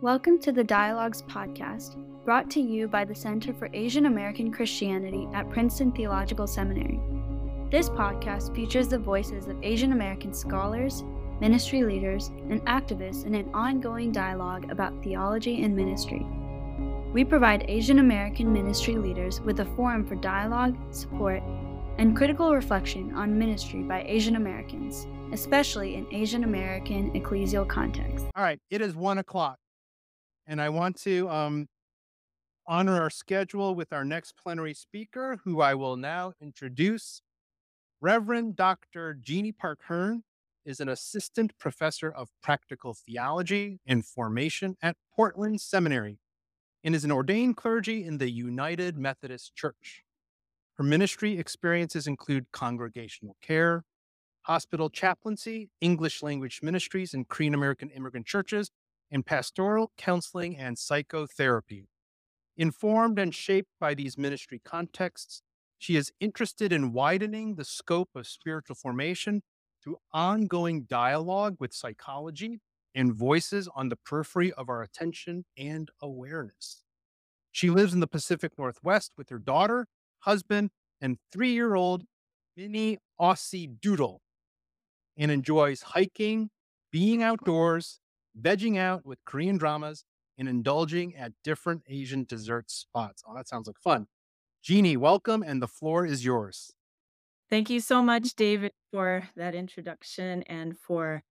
Welcome to the Dialogues Podcast, brought to you by the Center for Asian American Christianity at Princeton Theological Seminary. This podcast features the voices of Asian American scholars, ministry leaders, and activists in an ongoing dialogue about theology and ministry. We provide Asian American ministry leaders with a forum for dialogue, support, and critical reflection on ministry by Asian Americans, especially in Asian American ecclesial contexts. All right, it is one o'clock, and I want to um, honor our schedule with our next plenary speaker, who I will now introduce. Reverend Dr. Jeney Park Hearn is an assistant professor of practical theology and formation at Portland Seminary and is an ordained clergy in the United Methodist Church. Her ministry experiences include congregational care, hospital chaplaincy, English language ministries in Korean American immigrant churches, and pastoral counseling and psychotherapy. Informed and shaped by these ministry contexts, she is interested in widening the scope of spiritual formation through ongoing dialogue with psychology and voices on the periphery of our attention and awareness. She lives in the Pacific Northwest with her daughter, husband, and three year old mini Aussie Doodle and enjoys hiking, being outdoors, vegging out with Korean dramas, and indulging at different Asian dessert spots. Oh, that sounds like fun. Jeney, welcome, and the floor is yours. Thank you so much, David, for that introduction and for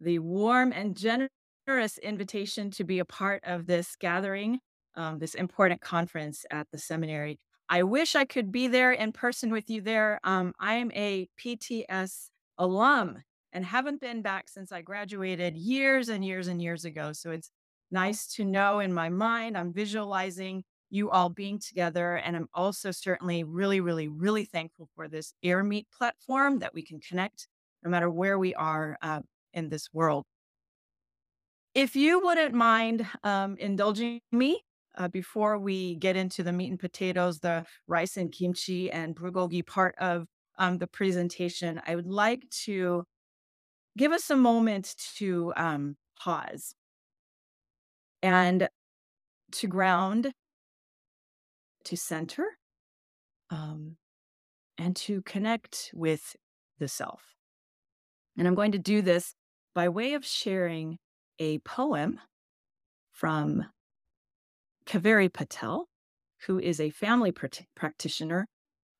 the warm and generous invitation to be a part of this gathering, um, this important conference at the seminary. I wish I could be there in person with you there. Um, I am a PTS alum and haven't been back since I graduated years and years and years ago. So it's nice to know in my mind, I'm visualizing you all being together. And I'm also certainly really, really, really thankful for this AirMeet platform that we can connect no matter where we are uh, in this world. If you wouldn't mind um, indulging me uh, before we get into the meat and potatoes, the rice and kimchi and bulgogi part of um, the presentation, I would like to give us a moment to um, pause and to ground, to center, um, and to connect with the self. And I'm going to do this by way of sharing a poem from Kaveri Patel, who is a family pr- practitioner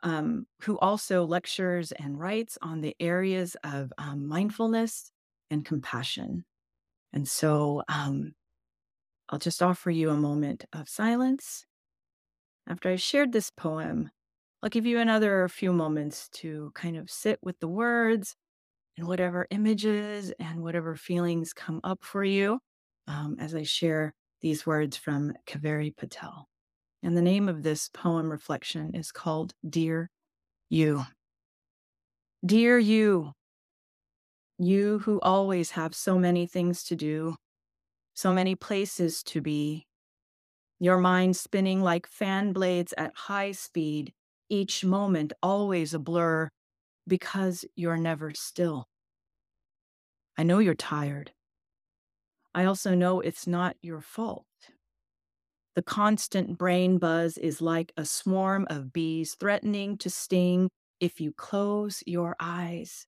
um, who also lectures and writes on the areas of um, mindfulness and compassion. And so um, I'll just offer you a moment of silence. After I've shared this poem, I'll give you another few moments to kind of sit with the words and whatever images and whatever feelings come up for you um, as I share these words from Kaveri Patel. And the name of this poem reflection is called Dear You. Dear you, you who always have so many things to do, so many places to be, your mind spinning like fan blades at high speed, each moment always a blur because you're never still. I know you're tired. I also know it's not your fault. The constant brain buzz is like a swarm of bees threatening to sting if you close your eyes.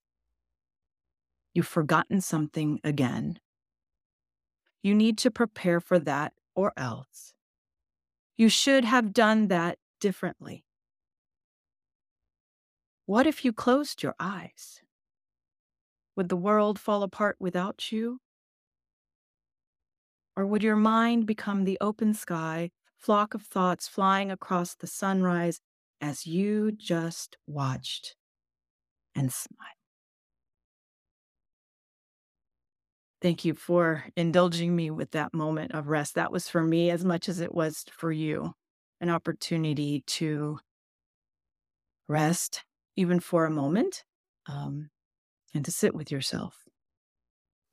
You've forgotten something again. You need to prepare for that or else. You should have done that differently. What if you closed your eyes? Would the world fall apart without you? Or would your mind become the open sky, flock of thoughts flying across the sunrise as you just watched and smiled? Thank you for indulging me with that moment of rest. That was for me as much as it was for you an opportunity to rest, even for a moment, um, and to sit with yourself,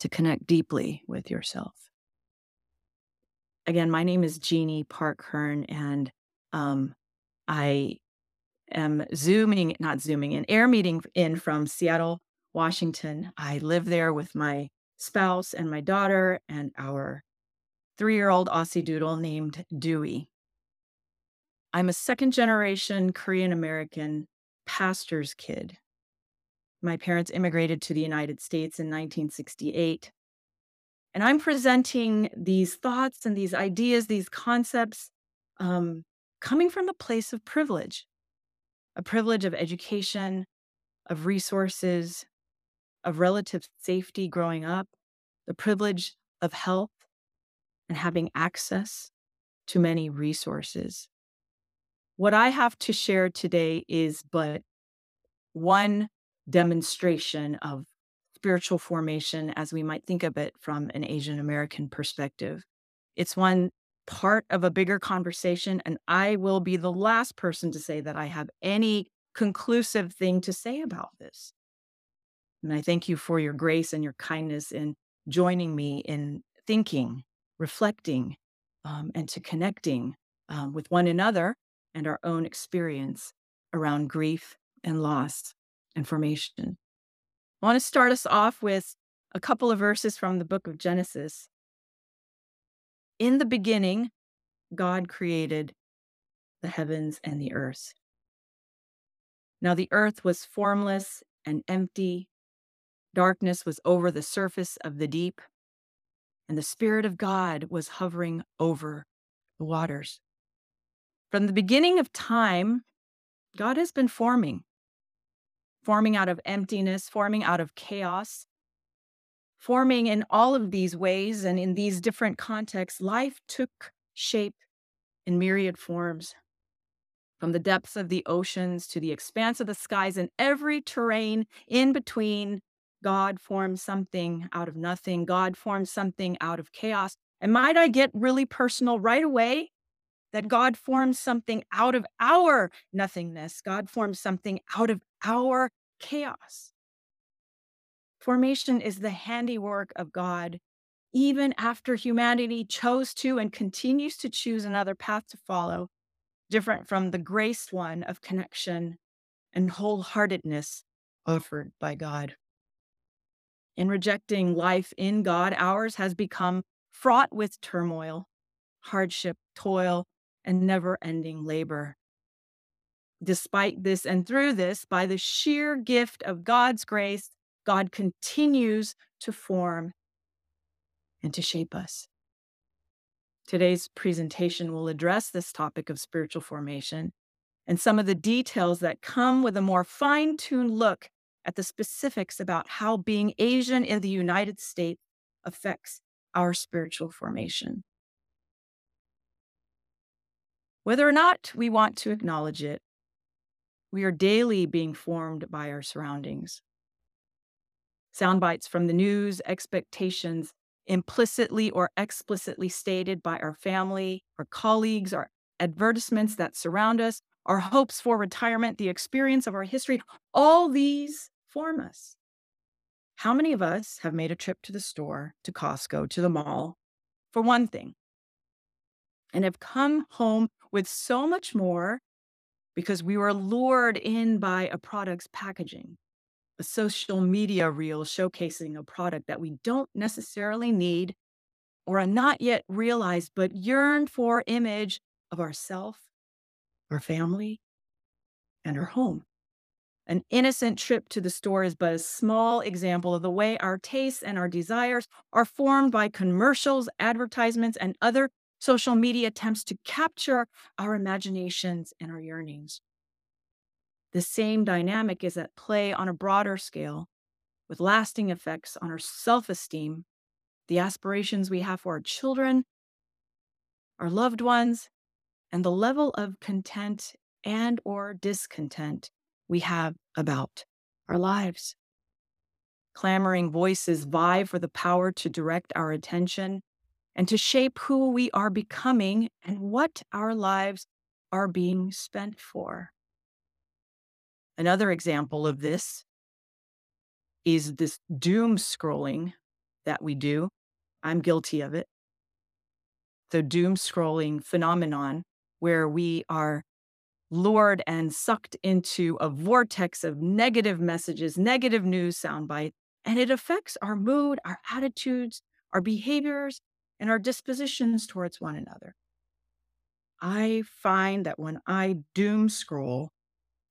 to connect deeply with yourself again, my name is Jeney Park Hearn, and um, I am zooming, not zooming in, air meeting in from Seattle, Washington. I live there with my spouse and my daughter and our three year old Aussie Doodle named Dewey. I'm a second generation Korean American pastor's kid. My parents immigrated to the United States in 1968. And I'm presenting these thoughts and these ideas, these concepts, um, coming from a place of privilege a privilege of education, of resources, of relative safety growing up, the privilege of health and having access to many resources. What I have to share today is but one demonstration of spiritual formation as we might think of it from an Asian American perspective. It's one part of a bigger conversation, and I will be the last person to say that I have any conclusive thing to say about this. And I thank you for your grace and your kindness in joining me in thinking, reflecting, um, and to connecting um, with one another and our own experience around grief and loss and formation. I want to start us off with a couple of verses from the book of Genesis. In the beginning, God created the heavens and the earth. Now the earth was formless and empty. Darkness was over the surface of the deep, and the Spirit of God was hovering over the waters. From the beginning of time, God has been forming forming out of emptiness, forming out of chaos, forming in all of these ways and in these different contexts, life took shape in myriad forms. From the depths of the oceans to the expanse of the skies and every terrain in between, God formed something out of nothing. God formed something out of chaos. And might I get really personal right away? That God formed something out of our nothingness. God formed something out of our chaos. Formation is the handiwork of God, even after humanity chose to and continues to choose another path to follow, different from the graced one of connection and wholeheartedness offered by God. In rejecting life in God, ours has become fraught with turmoil, hardship, toil, and never ending labor. Despite this and through this, by the sheer gift of God's grace, God continues to form and to shape us. Today's presentation will address this topic of spiritual formation and some of the details that come with a more fine tuned look at the specifics about how being Asian in the United States affects our spiritual formation. Whether or not we want to acknowledge it, we are daily being formed by our surroundings. Sound bites from the news, expectations implicitly or explicitly stated by our family, our colleagues, our advertisements that surround us, our hopes for retirement, the experience of our history, all these form us. How many of us have made a trip to the store, to Costco, to the mall, for one thing, and have come home with so much more because we were lured in by a product's packaging, a social media reel showcasing a product that we don't necessarily need or a not yet realized but yearn for image of ourself, our family, and our home. An innocent trip to the store is but a small example of the way our tastes and our desires are formed by commercials, advertisements, and other social media attempts to capture our imaginations and our yearnings. The same dynamic is at play on a broader scale with lasting effects on our self esteem, the aspirations we have for our children, our loved ones, and the level of content and or discontent we have about our lives. Clamoring voices vie for the power to direct our attention and to shape who we are becoming and what our lives are being spent for. Another example of this is this doom scrolling that we do. I'm guilty of it. The doom scrolling phenomenon where we are lured and sucked into a vortex of negative messages, negative news soundbite, and it affects our mood, our attitudes, our behaviors, and our dispositions towards one another. I find that when I doom scroll,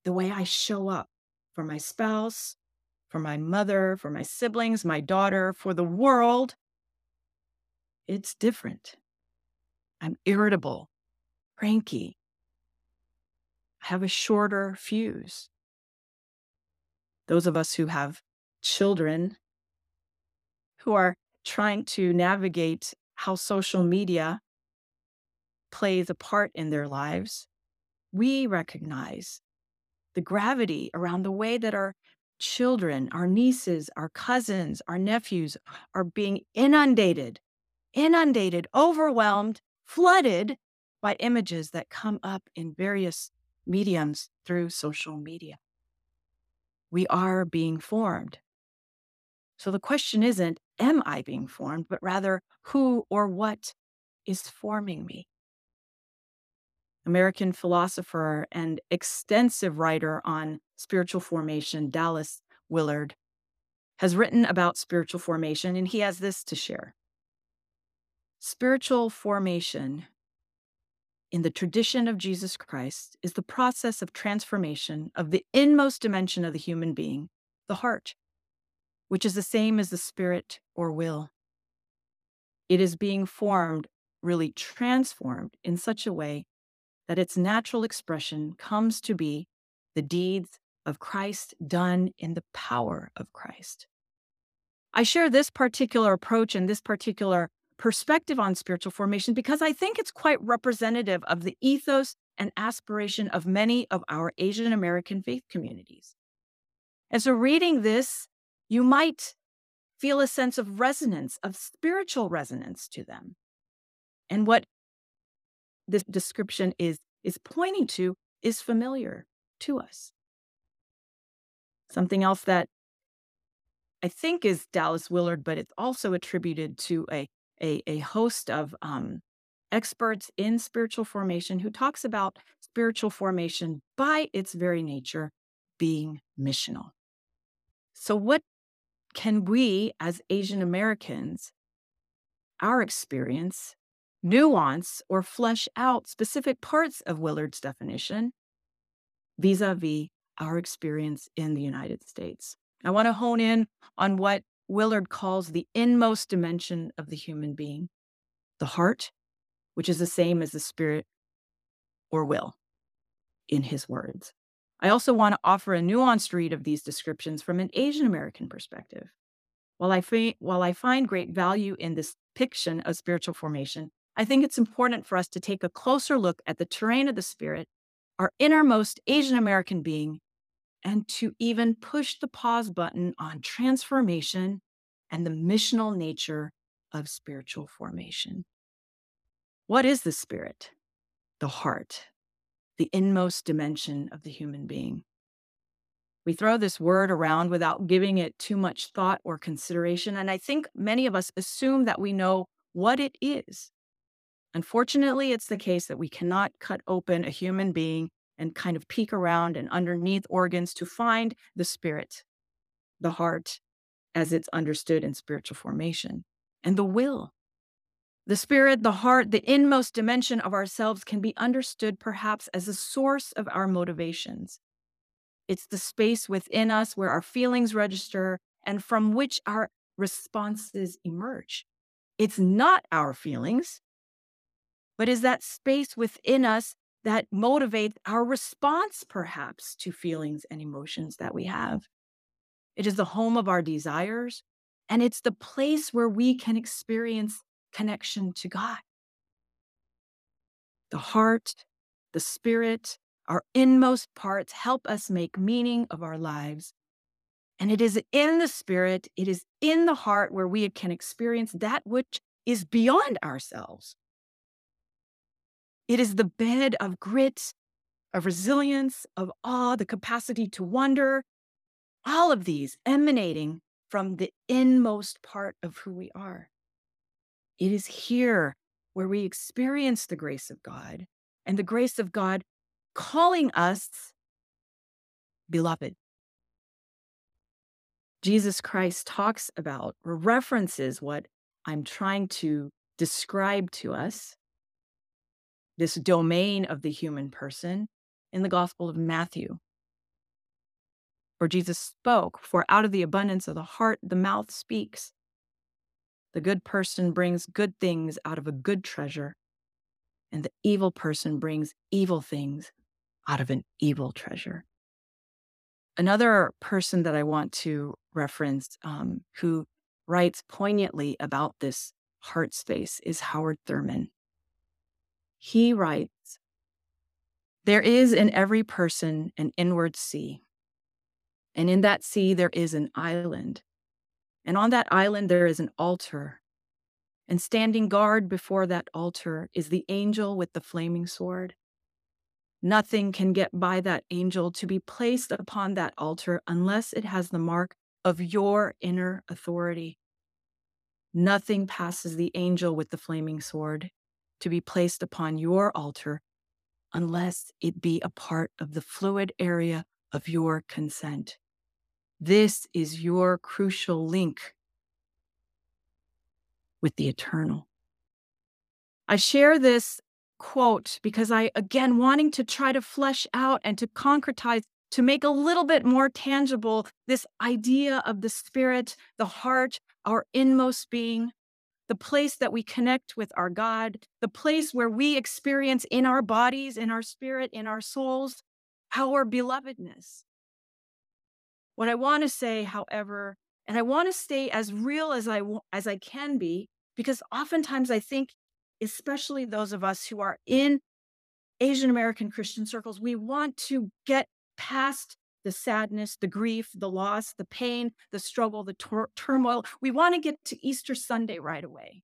the way I show up for my spouse, for my mother, for my siblings, my daughter, for the world, it's different. I'm irritable, cranky. I have a shorter fuse. Those of us who have children who are trying to navigate how social media plays a part in their lives, we recognize the gravity around the way that our children, our nieces, our cousins, our nephews are being inundated, inundated, overwhelmed, flooded by images that come up in various mediums through social media. We are being formed. So the question isn't, am I being formed, but rather, who or what is forming me? American philosopher and extensive writer on spiritual formation, Dallas Willard, has written about spiritual formation, and he has this to share. Spiritual formation in the tradition of Jesus Christ is the process of transformation of the inmost dimension of the human being, the heart, which is the same as the spirit or will. It is being formed, really transformed in such a way that its natural expression comes to be the deeds of Christ done in the power of Christ. I share this particular approach and this particular perspective on spiritual formation because I think it's quite representative of the ethos and aspiration of many of our Asian American faith communities. And so, reading this, you might feel a sense of resonance, of spiritual resonance to them. And what this description is is pointing to is familiar to us. Something else that I think is Dallas Willard, but it's also attributed to a a, a host of um, experts in spiritual formation who talks about spiritual formation by its very nature being missional. So, what can we as Asian Americans, our experience, nuance or flesh out specific parts of Willard's definition vis a vis our experience in the United States. I want to hone in on what Willard calls the inmost dimension of the human being, the heart, which is the same as the spirit or will, in his words. I also want to offer a nuanced read of these descriptions from an Asian American perspective. While I, fi- while I find great value in this depiction of spiritual formation, I think it's important for us to take a closer look at the terrain of the spirit, our innermost Asian American being, and to even push the pause button on transformation and the missional nature of spiritual formation. What is the spirit? The heart, the inmost dimension of the human being. We throw this word around without giving it too much thought or consideration. And I think many of us assume that we know what it is. Unfortunately, it's the case that we cannot cut open a human being and kind of peek around and underneath organs to find the spirit, the heart, as it's understood in spiritual formation, and the will. The spirit, the heart, the inmost dimension of ourselves can be understood perhaps as a source of our motivations. It's the space within us where our feelings register and from which our responses emerge. It's not our feelings, but is that space within us that motivates our response, perhaps, to feelings and emotions that we have. It is the home of our desires, and it's the place where we can experience connection to God. The heart, the spirit, our inmost parts help us make meaning of our lives. And it is in the spirit, it is in the heart where we can experience that which is beyond ourselves. It is the bed of grit, of resilience, of awe, the capacity to wonder, all of these emanating from the inmost part of who we are. It is here where we experience the grace of God and the grace of God calling us beloved. Jesus Christ talks about references what I'm trying to describe to us this domain of the human person in the Gospel of Matthew. Where Jesus spoke, for out of the abundance of the heart, the mouth speaks. The good person brings good things out of a good treasure, and the evil person brings evil things out of an evil treasure. Another person that I want to reference um, who writes poignantly about this heart space is Howard Thurman. He writes There is in every person an inward sea, and in that sea there is an island. And on that island there is an altar. And standing guard before that altar is the angel with the flaming sword. Nothing can get by that angel to be placed upon that altar unless it has the mark of your inner authority. Nothing passes the angel with the flaming sword to be placed upon your altar unless it be a part of the fluid area of your consent. This is your crucial link with the eternal. I share this quote because I, again, wanting to try to flesh out and to concretize, to make a little bit more tangible this idea of the spirit, the heart, our inmost being, the place that we connect with our God, the place where we experience in our bodies, in our spirit, in our souls, our belovedness. What I want to say, however, and I want to stay as real as I as I can be because oftentimes I think especially those of us who are in Asian American Christian circles, we want to get past the sadness, the grief, the loss, the pain, the struggle, the tur- turmoil. We want to get to Easter Sunday right away.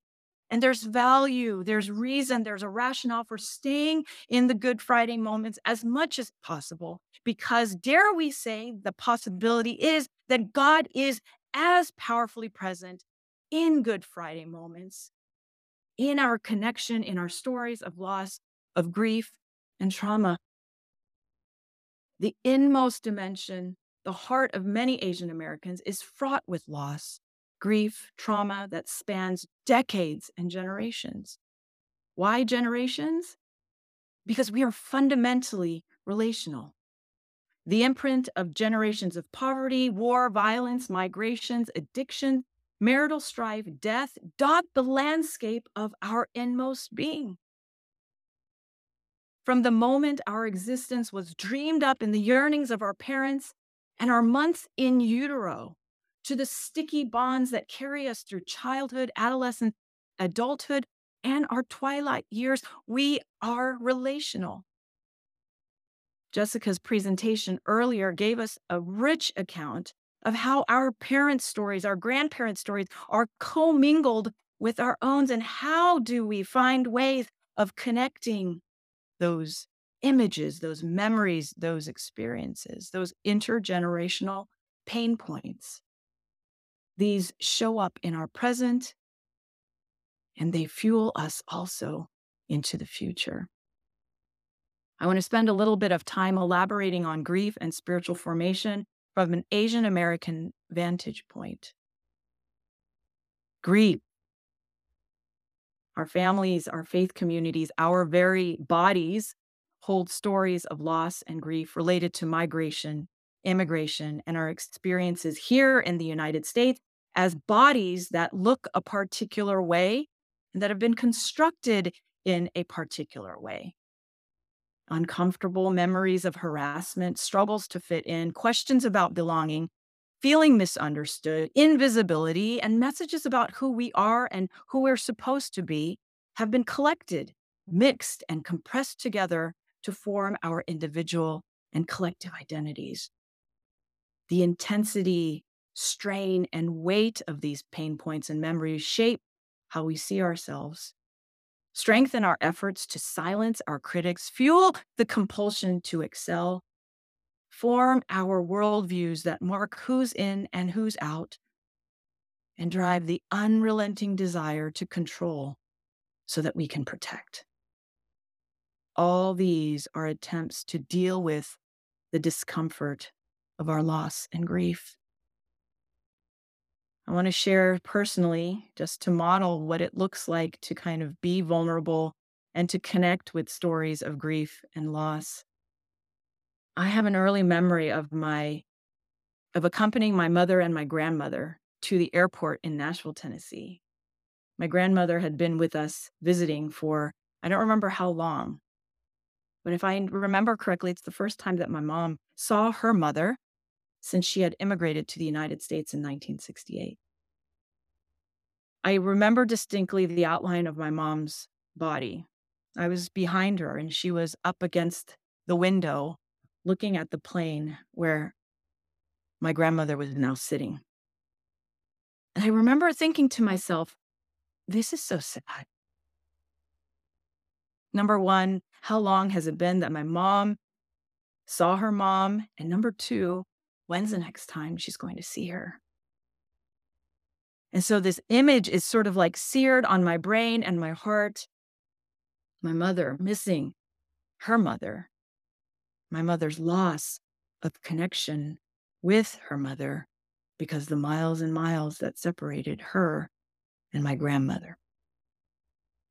And there's value, there's reason, there's a rationale for staying in the Good Friday moments as much as possible. Because, dare we say, the possibility is that God is as powerfully present in Good Friday moments, in our connection, in our stories of loss, of grief, and trauma. The inmost dimension, the heart of many Asian Americans, is fraught with loss, grief, trauma that spans decades and generations. Why generations? Because we are fundamentally relational. The imprint of generations of poverty, war, violence, migrations, addiction, marital strife, death dot the landscape of our inmost being. From the moment our existence was dreamed up in the yearnings of our parents and our months in utero, to the sticky bonds that carry us through childhood, adolescence, adulthood, and our twilight years. We are relational. Jessica's presentation earlier gave us a rich account of how our parents' stories, our grandparents' stories are commingled with our own. And how do we find ways of connecting those images, those memories, those experiences, those intergenerational pain points? These show up in our present and they fuel us also into the future. I want to spend a little bit of time elaborating on grief and spiritual formation from an Asian American vantage point. Grief. Our families, our faith communities, our very bodies hold stories of loss and grief related to migration immigration and our experiences here in the United States as bodies that look a particular way and that have been constructed in a particular way. Uncomfortable memories of harassment, struggles to fit in, questions about belonging, feeling misunderstood, invisibility, and messages about who we are and who we're supposed to be have been collected, mixed, and compressed together to form our individual and collective identities the intensity, strain, and weight of these pain points and memories shape how we see ourselves, strengthen our efforts to silence our critics, fuel the compulsion to excel, form our worldviews that mark who's in and who's out, and drive the unrelenting desire to control so that we can protect. All these are attempts to deal with the discomfort of our loss and grief. I want to share personally just to model what it looks like to kind of be vulnerable and to connect with stories of grief and loss. I have an early memory of my of accompanying my mother and my grandmother to the airport in Nashville, Tennessee. My grandmother had been with us visiting for I don't remember how long. But if I remember correctly, it's the first time that my mom saw her mother since she had immigrated to the United States in 1968. I remember distinctly the outline of my mom's body. I was behind her and she was up against the window looking at the plane where my grandmother was now sitting. And I remember thinking to myself, this is so sad. Number one, how long has it been that my mom saw her mom? And number two, when's the next time she's going to see her? And so this image is sort of like seared on my brain and my heart. My mother missing her mother, my mother's loss of connection with her mother because the miles and miles that separated her and my grandmother.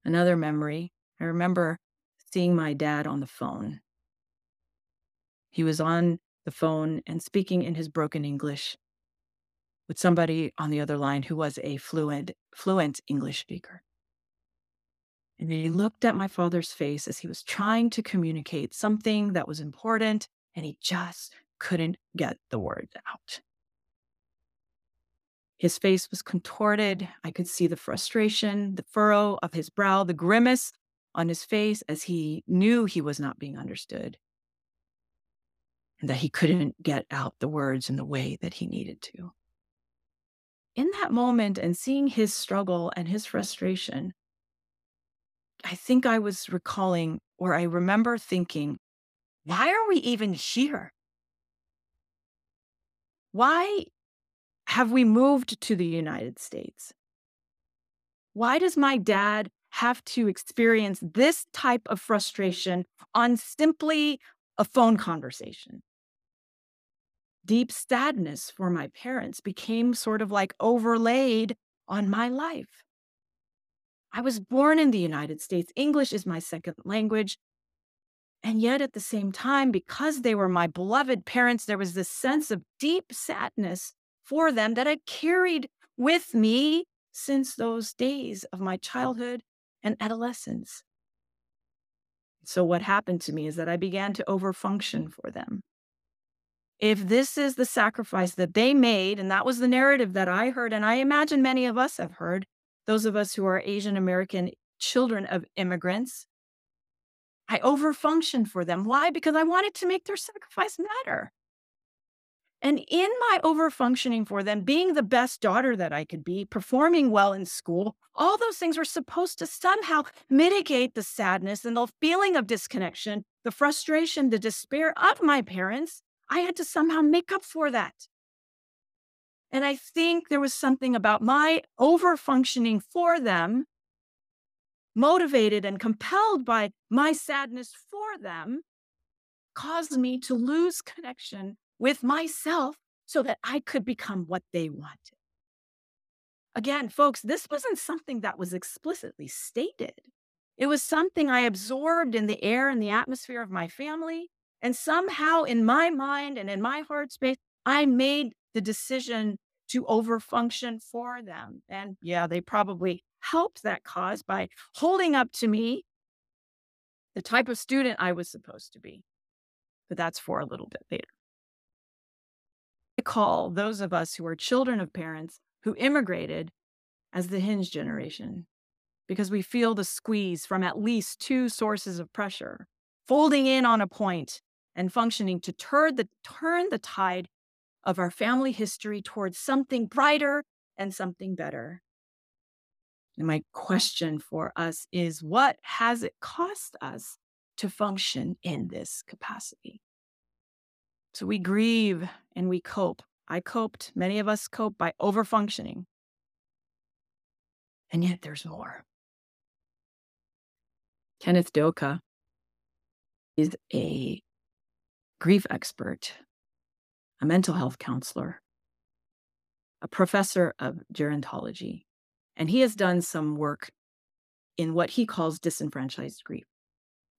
Another memory I remember seeing my dad on the phone. He was on the phone and speaking in his broken English with somebody on the other line who was a fluent fluent English speaker. And he looked at my father's face as he was trying to communicate something that was important and he just couldn't get the words out. His face was contorted. I could see the frustration, the furrow of his brow, the grimace on his face as he knew he was not being understood and that he couldn't get out the words in the way that he needed to. In that moment and seeing his struggle and his frustration, I think I was recalling, or I remember thinking, why are we even here? Why have we moved to the United States? Why does my dad have to experience this type of frustration on simply a phone conversation? Deep sadness for my parents became sort of like overlaid on my life. I was born in the United States. English is my second language. And yet, at the same time, because they were my beloved parents, there was this sense of deep sadness for them that I carried with me since those days of my childhood and adolescence. So, what happened to me is that I began to overfunction for them. If this is the sacrifice that they made, and that was the narrative that I heard, and I imagine many of us have heard, those of us who are Asian American children of immigrants, I overfunctioned for them. Why? Because I wanted to make their sacrifice matter. And in my overfunctioning for them, being the best daughter that I could be, performing well in school, all those things were supposed to somehow mitigate the sadness and the feeling of disconnection, the frustration, the despair of my parents. I had to somehow make up for that. And I think there was something about my over functioning for them, motivated and compelled by my sadness for them, caused me to lose connection with myself so that I could become what they wanted. Again, folks, this wasn't something that was explicitly stated. It was something I absorbed in the air and the atmosphere of my family. And somehow in my mind and in my heart space, I made the decision to overfunction for them. And yeah, they probably helped that cause by holding up to me the type of student I was supposed to be. But that's for a little bit later. I call those of us who are children of parents who immigrated as the hinge generation because we feel the squeeze from at least two sources of pressure, folding in on a point and functioning to turn the, turn the tide of our family history towards something brighter and something better. And my question for us is what has it cost us to function in this capacity? So we grieve and we cope. I coped, many of us cope by overfunctioning. And yet there's more. Kenneth Doka is a grief expert, a mental health counselor. a professor of gerontology, and he has done some work in what he calls disenfranchised grief.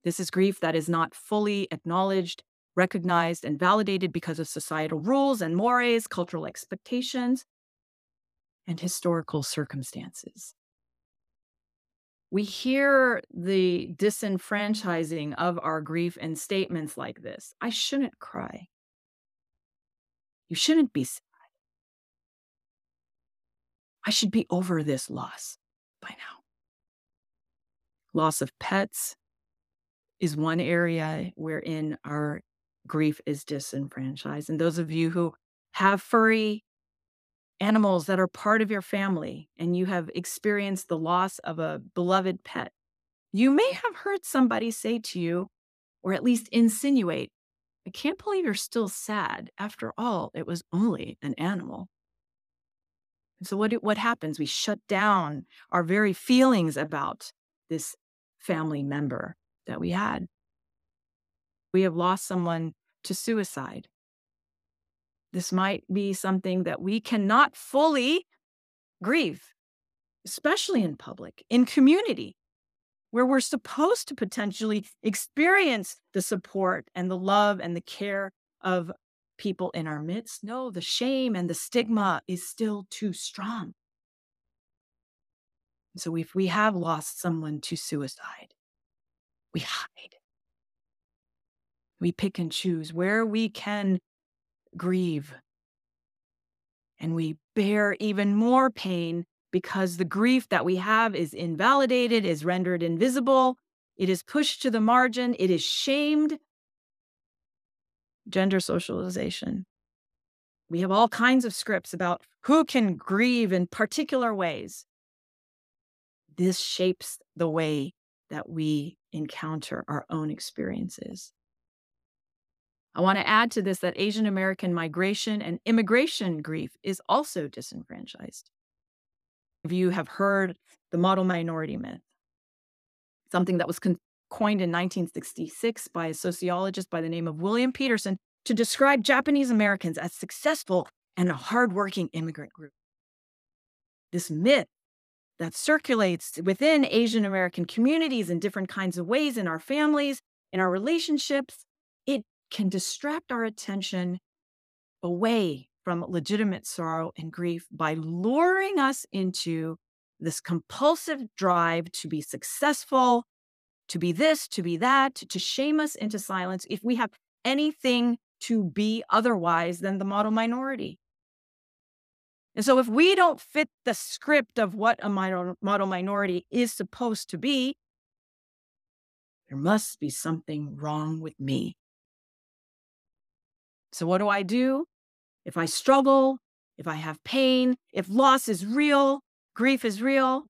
This is grief that is not fully acknowledged, recognized, and validated because of societal rules and mores, cultural expectations, and historical circumstances. We hear the disenfranchising of our grief in statements like this I shouldn't cry. You shouldn't be sad. I should be over this loss by now. Loss of pets is one area wherein our grief is disenfranchised. And those of you who have furry animals that are part of your family and you have experienced the loss of a beloved pet, you may have heard somebody say to you, or at least insinuate, I can't believe you're still sad. After all, it was only an animal. so, what, what happens? We shut down our very feelings about this family member that we had. We have lost someone to suicide. This might be something that we cannot fully grieve, especially in public, in community, where we're supposed to potentially experience the support and the love and the care of people in our midst. No, the shame and the stigma is still too strong. So if we have lost someone to suicide, we hide. We pick and choose where we can grieve. And we bear even more pain because the grief that we have is invalidated, is rendered invisible, it is pushed to the margin, it is shamed. Gender socialization. We have all kinds of scripts about who can grieve in particular ways. This shapes the way that we encounter our own experiences. I want to add to this that Asian American migration and immigration grief is also disenfranchised. If you have heard the model minority myth, something that was con- coined in 1966 by a sociologist by the name of William Petersen to describe Japanese Americans as successful and a hardworking immigrant group. This myth that circulates within Asian American communities in different kinds of ways in our families, in our relationships, it can distract our attention away from legitimate sorrow and grief by luring us into this compulsive drive to be successful, to be this, to be that, to shame us into silence if we have anything to be otherwise than the model minority. And so, if we don't fit the script of what a model minority is supposed to be, there must be something wrong with me. So, what do I do? If I struggle, if I have pain, if loss is real, grief is real,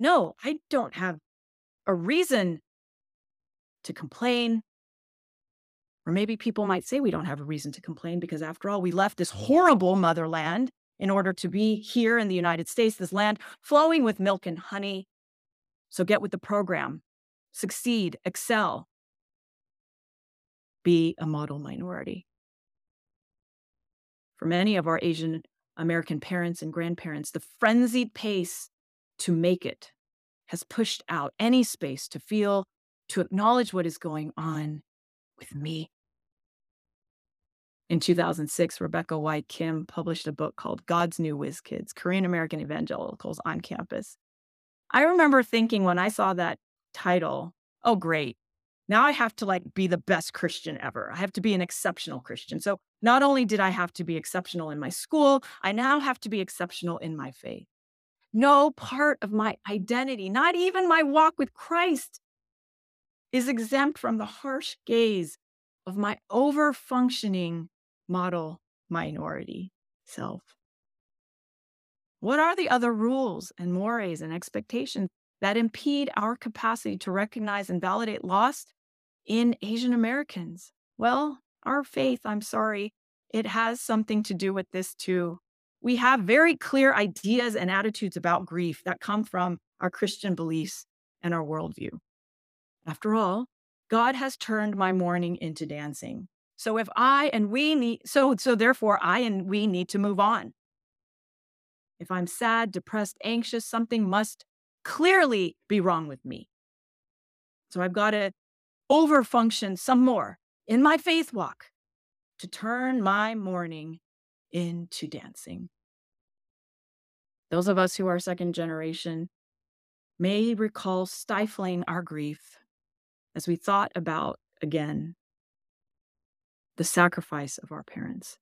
no, I don't have a reason to complain. Or maybe people might say we don't have a reason to complain because, after all, we left this horrible motherland in order to be here in the United States, this land flowing with milk and honey. So get with the program, succeed, excel, be a model minority for many of our Asian American parents and grandparents, the frenzied pace to make it has pushed out any space to feel, to acknowledge what is going on with me. In 2006, Rebecca Y. Kim published a book called God's New Whiz Kids Korean American Evangelicals on Campus. I remember thinking when I saw that title, oh, great now I have to like be the best Christian ever. I have to be an exceptional Christian. So not only did I have to be exceptional in my school, I now have to be exceptional in my faith. No part of my identity, not even my walk with Christ, is exempt from the harsh gaze of my over functioning model minority self. What are the other rules and mores and expectations that impede our capacity to recognize and validate lost in Asian Americans? Well, our faith, I'm sorry, it has something to do with this too. We have very clear ideas and attitudes about grief that come from our Christian beliefs and our worldview. After all, God has turned my mourning into dancing. So if I and we need, so, so therefore I and we need to move on. If I'm sad, depressed, anxious, something must clearly be wrong with me. So I've got to overfunction some more in my faith walk to turn my mourning into dancing. Those of us who are second generation may recall stifling our grief as we thought about again the sacrifice of our parents,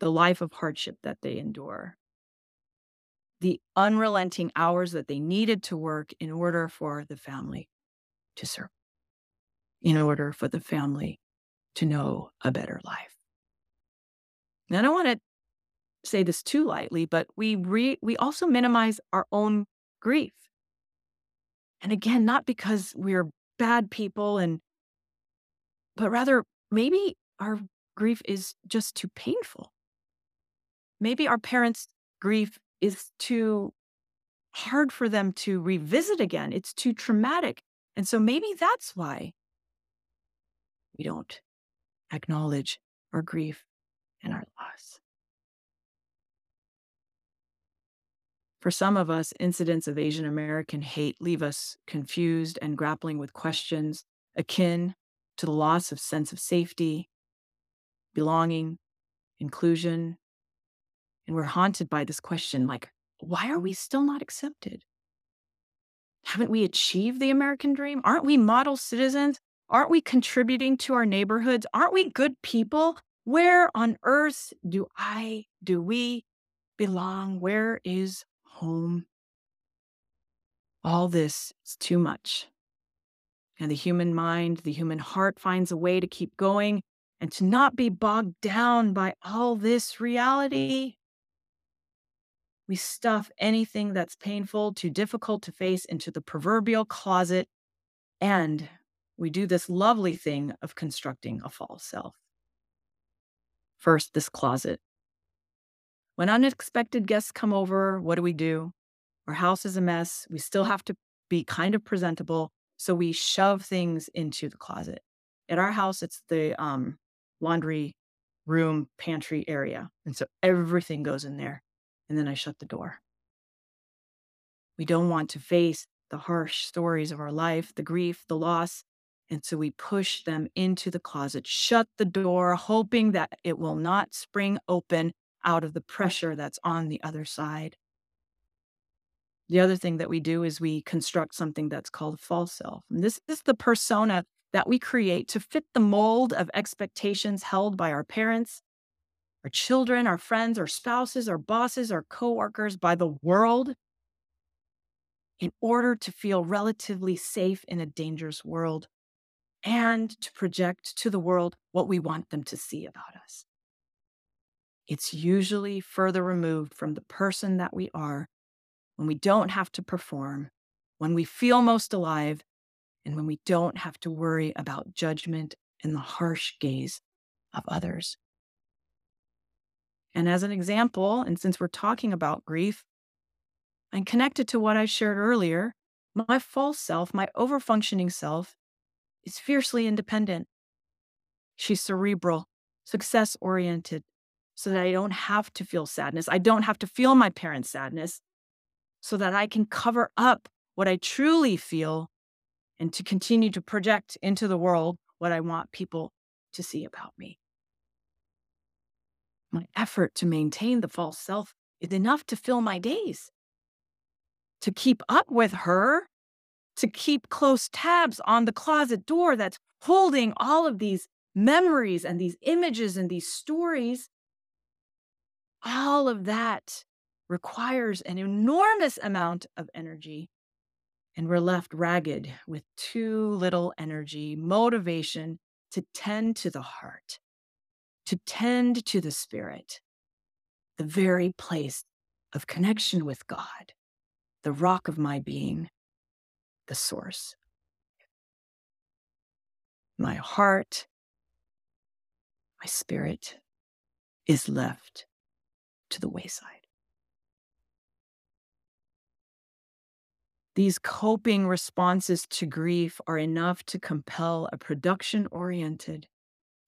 the life of hardship that they endure, the unrelenting hours that they needed to work in order for the family to serve, in order for the family to know a better life. And I don't want to say this too lightly, but we re- we also minimize our own grief. And again, not because we're bad people and but rather maybe our grief is just too painful. Maybe our parents' grief is too hard for them to revisit again. It's too traumatic. And so maybe that's why we don't acknowledge our grief and our loss. For some of us, incidents of Asian American hate leave us confused and grappling with questions akin to the loss of sense of safety, belonging, inclusion. And we're haunted by this question like, why are we still not accepted? Haven't we achieved the American dream? Aren't we model citizens? Aren't we contributing to our neighborhoods? Aren't we good people? Where on earth do I, do we belong? Where is home? All this is too much. And the human mind, the human heart finds a way to keep going and to not be bogged down by all this reality. We stuff anything that's painful, too difficult to face into the proverbial closet, and we do this lovely thing of constructing a false self. First, this closet. When unexpected guests come over, what do we do? Our house is a mess. We still have to be kind of presentable. So we shove things into the closet. At our house, it's the um, laundry room, pantry area. And so everything goes in there. And then I shut the door. We don't want to face the harsh stories of our life, the grief, the loss, and so we push them into the closet, shut the door, hoping that it will not spring open out of the pressure that's on the other side. The other thing that we do is we construct something that's called false self. And this is the persona that we create to fit the mold of expectations held by our parents, our children, our friends, our spouses, our bosses, our coworkers, by the world, in order to feel relatively safe in a dangerous world and to project to the world what we want them to see about us. It's usually further removed from the person that we are when we don't have to perform, when we feel most alive, and when we don't have to worry about judgment and the harsh gaze of others. And as an example, and since we're talking about grief, and connected to what I shared earlier, my false self, my overfunctioning self, is fiercely independent. She's cerebral, success oriented, so that I don't have to feel sadness. I don't have to feel my parents' sadness, so that I can cover up what I truly feel and to continue to project into the world what I want people to see about me. My effort to maintain the false self is enough to fill my days. To keep up with her to keep close tabs on the closet door that's holding all of these memories and these images and these stories. All of that requires an enormous amount of energy. And we're left ragged with too little energy, motivation to tend to the heart, to tend to the spirit, the very place of connection with God, the rock of my being, the source. My heart, my spirit is left to the wayside. These coping responses to grief are enough to compel a production oriented,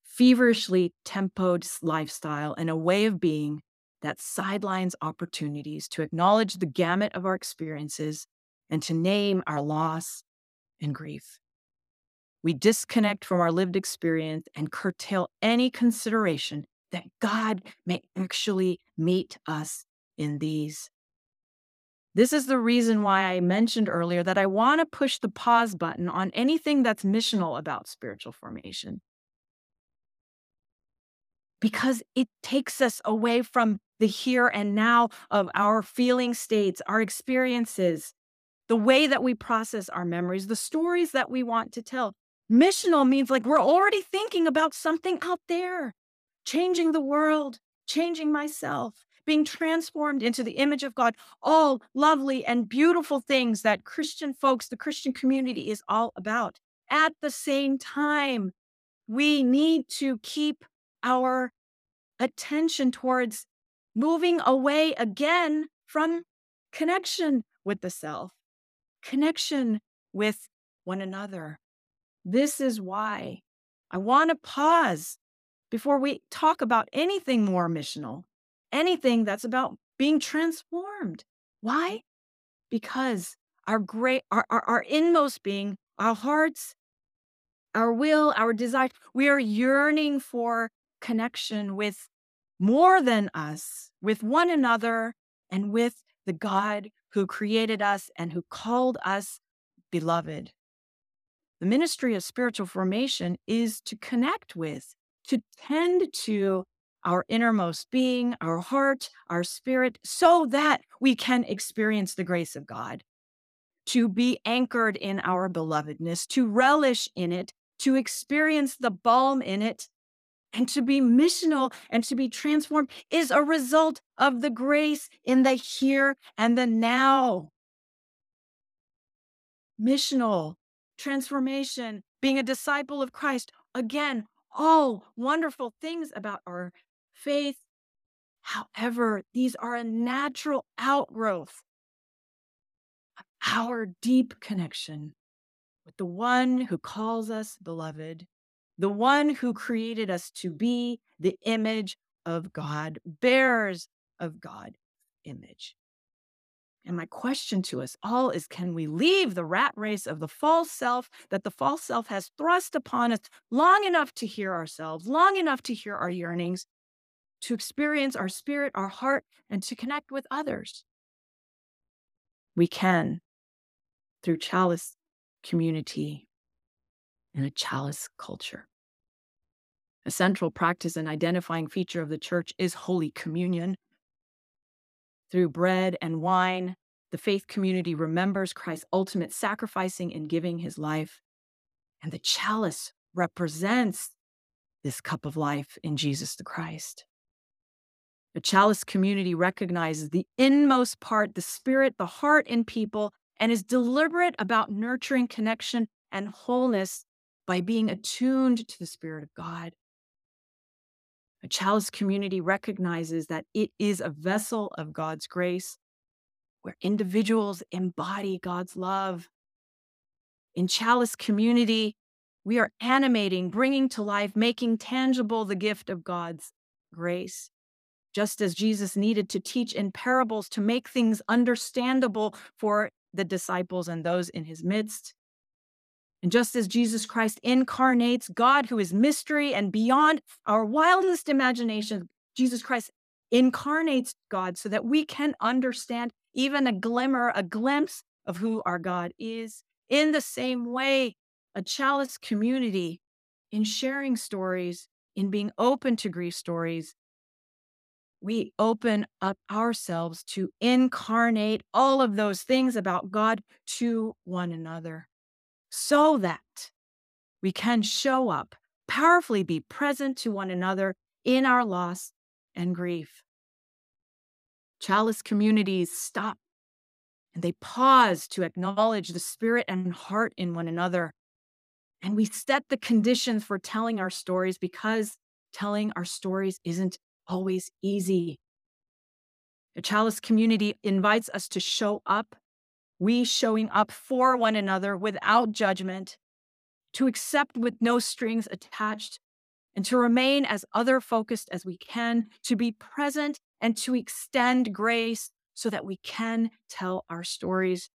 feverishly tempoed lifestyle and a way of being that sidelines opportunities to acknowledge the gamut of our experiences and to name our loss and grief. We disconnect from our lived experience and curtail any consideration that God may actually meet us in these. This is the reason why I mentioned earlier that I want to push the pause button on anything that's missional about spiritual formation. Because it takes us away from the here and now of our feeling states, our experiences, the way that we process our memories, the stories that we want to tell. Missional means like we're already thinking about something out there, changing the world, changing myself, being transformed into the image of God, all lovely and beautiful things that Christian folks, the Christian community is all about. At the same time, we need to keep our attention towards moving away again from connection with the self, connection with one another. This is why I want to pause before we talk about anything more missional anything that's about being transformed. Why? Because our great, our, our, our inmost being, our hearts, our will, our desire, we are yearning for connection with more than us, with one another, and with the God who created us and who called us beloved. The ministry of spiritual formation is to connect with, to tend to, our innermost being, our heart, our spirit, so that we can experience the grace of God, to be anchored in our belovedness, to relish in it, to experience the balm in it, and to be missional and to be transformed is a result of the grace in the here and the now. Missional, transformation, being a disciple of Christ, again, all wonderful things about our faith. However, these are a natural outgrowth of our deep connection with the one who calls us beloved, the one who created us to be the image of God, bearers of God's image. And my question to us all is can we leave the rat race of the false self that the false self has thrust upon us long enough to hear ourselves, long enough to hear our yearnings, to experience our spirit, our heart, and to connect with others. We can through chalice community and a chalice culture. A central practice and identifying feature of the church is Holy Communion. Through bread and wine, the faith community remembers Christ's ultimate sacrificing and giving his life. And the chalice represents this cup of life in Jesus the Christ. The chalice community recognizes the inmost part, the spirit, the heart in people, and is deliberate about nurturing connection and wholeness by being attuned to the Spirit of God. A chalice community recognizes that it is a vessel of God's grace where individuals embody God's love. In chalice community, we are animating, bringing to life, making tangible the gift of God's grace just as Jesus needed to teach in parables to make things understandable for the disciples and those in his midst. And just as Jesus Christ incarnates God, who is mystery and beyond our wildest imagination, Jesus Christ incarnates God so that we can understand even a glimmer, a glimpse of who our God is. In the same way, a chalice community, in sharing stories, in being open to grief stories, we open up ourselves to incarnate all of those things about God to one another so that we can show up, powerfully be present to one another in our loss and grief. Chalice communities stop and they pause to acknowledge the spirit and heart in one another. And we set the conditions for telling our stories because telling our stories isn't always easy. The Chalice community invites us to show up, we showing up for one another without judgment, to accept with no strings attached, and to remain as other focused as we can, to be present and to extend grace so that we can tell our stories.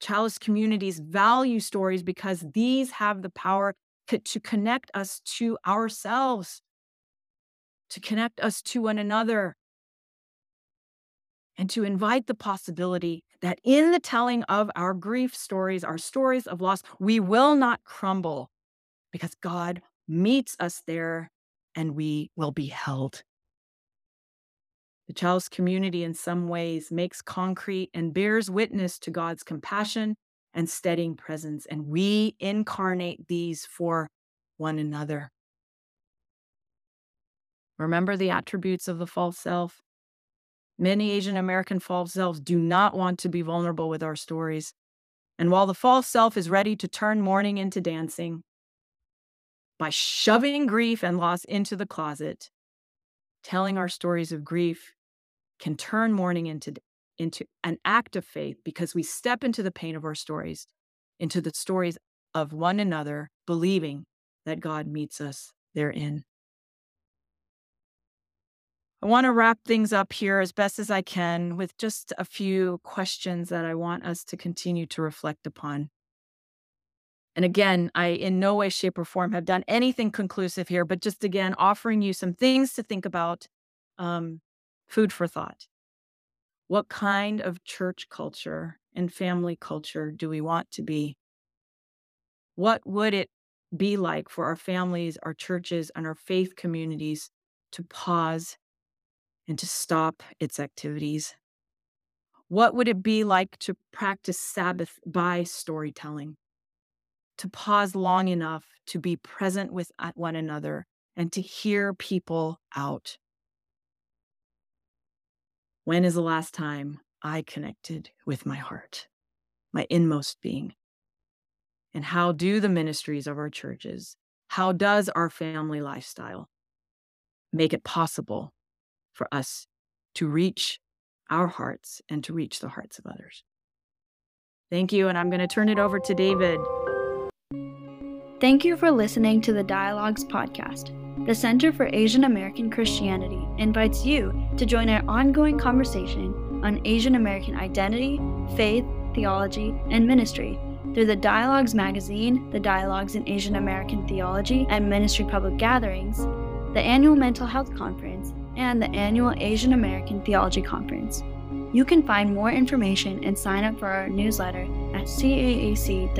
Chalice communities value stories because these have the power to connect us to ourselves, to connect us to one another, and to invite the possibility that in the telling of our grief stories, our stories of loss, we will not crumble because God meets us there and we will be held. The chalice community, in some ways, makes concrete and bears witness to God's compassion and steadying presence, and we incarnate these for one another. Remember the attributes of the false self Many Asian American false selves do not want to be vulnerable with our stories. And while the false self is ready to turn mourning into dancing, by shoving grief and loss into the closet, telling our stories of grief can turn mourning into, into an act of faith because we step into the pain of our stories, into the stories of one another, believing that God meets us therein. I want to wrap things up here as best as I can with just a few questions that I want us to continue to reflect upon. And again, I in no way, shape, or form have done anything conclusive here, but just again, offering you some things to think about, um, food for thought. What kind of church culture and family culture do we want to be? What would it be like for our families, our churches, and our faith communities to pause and to stop its activities? What would it be like to practice Sabbath by storytelling? To pause long enough to be present with uh, one another and to hear people out. When is the last time I connected with my heart, my inmost being? And how do the ministries of our churches, how does our family lifestyle make it possible for us to reach our hearts and to reach the hearts of others. Thank you, and I'm going to turn it over to David. Thank you for listening to the Dialogues podcast. The Center for Asian American Christianity invites you to join our ongoing conversation on Asian American identity, faith, theology, and ministry through the Dialogues magazine, the Dialogues in Asian American Theology and Ministry Public Gatherings, the annual Mental Health Conference, and the annual Asian American Theology Conference. You can find more information and sign up for our newsletter at caac.ptsem.edu.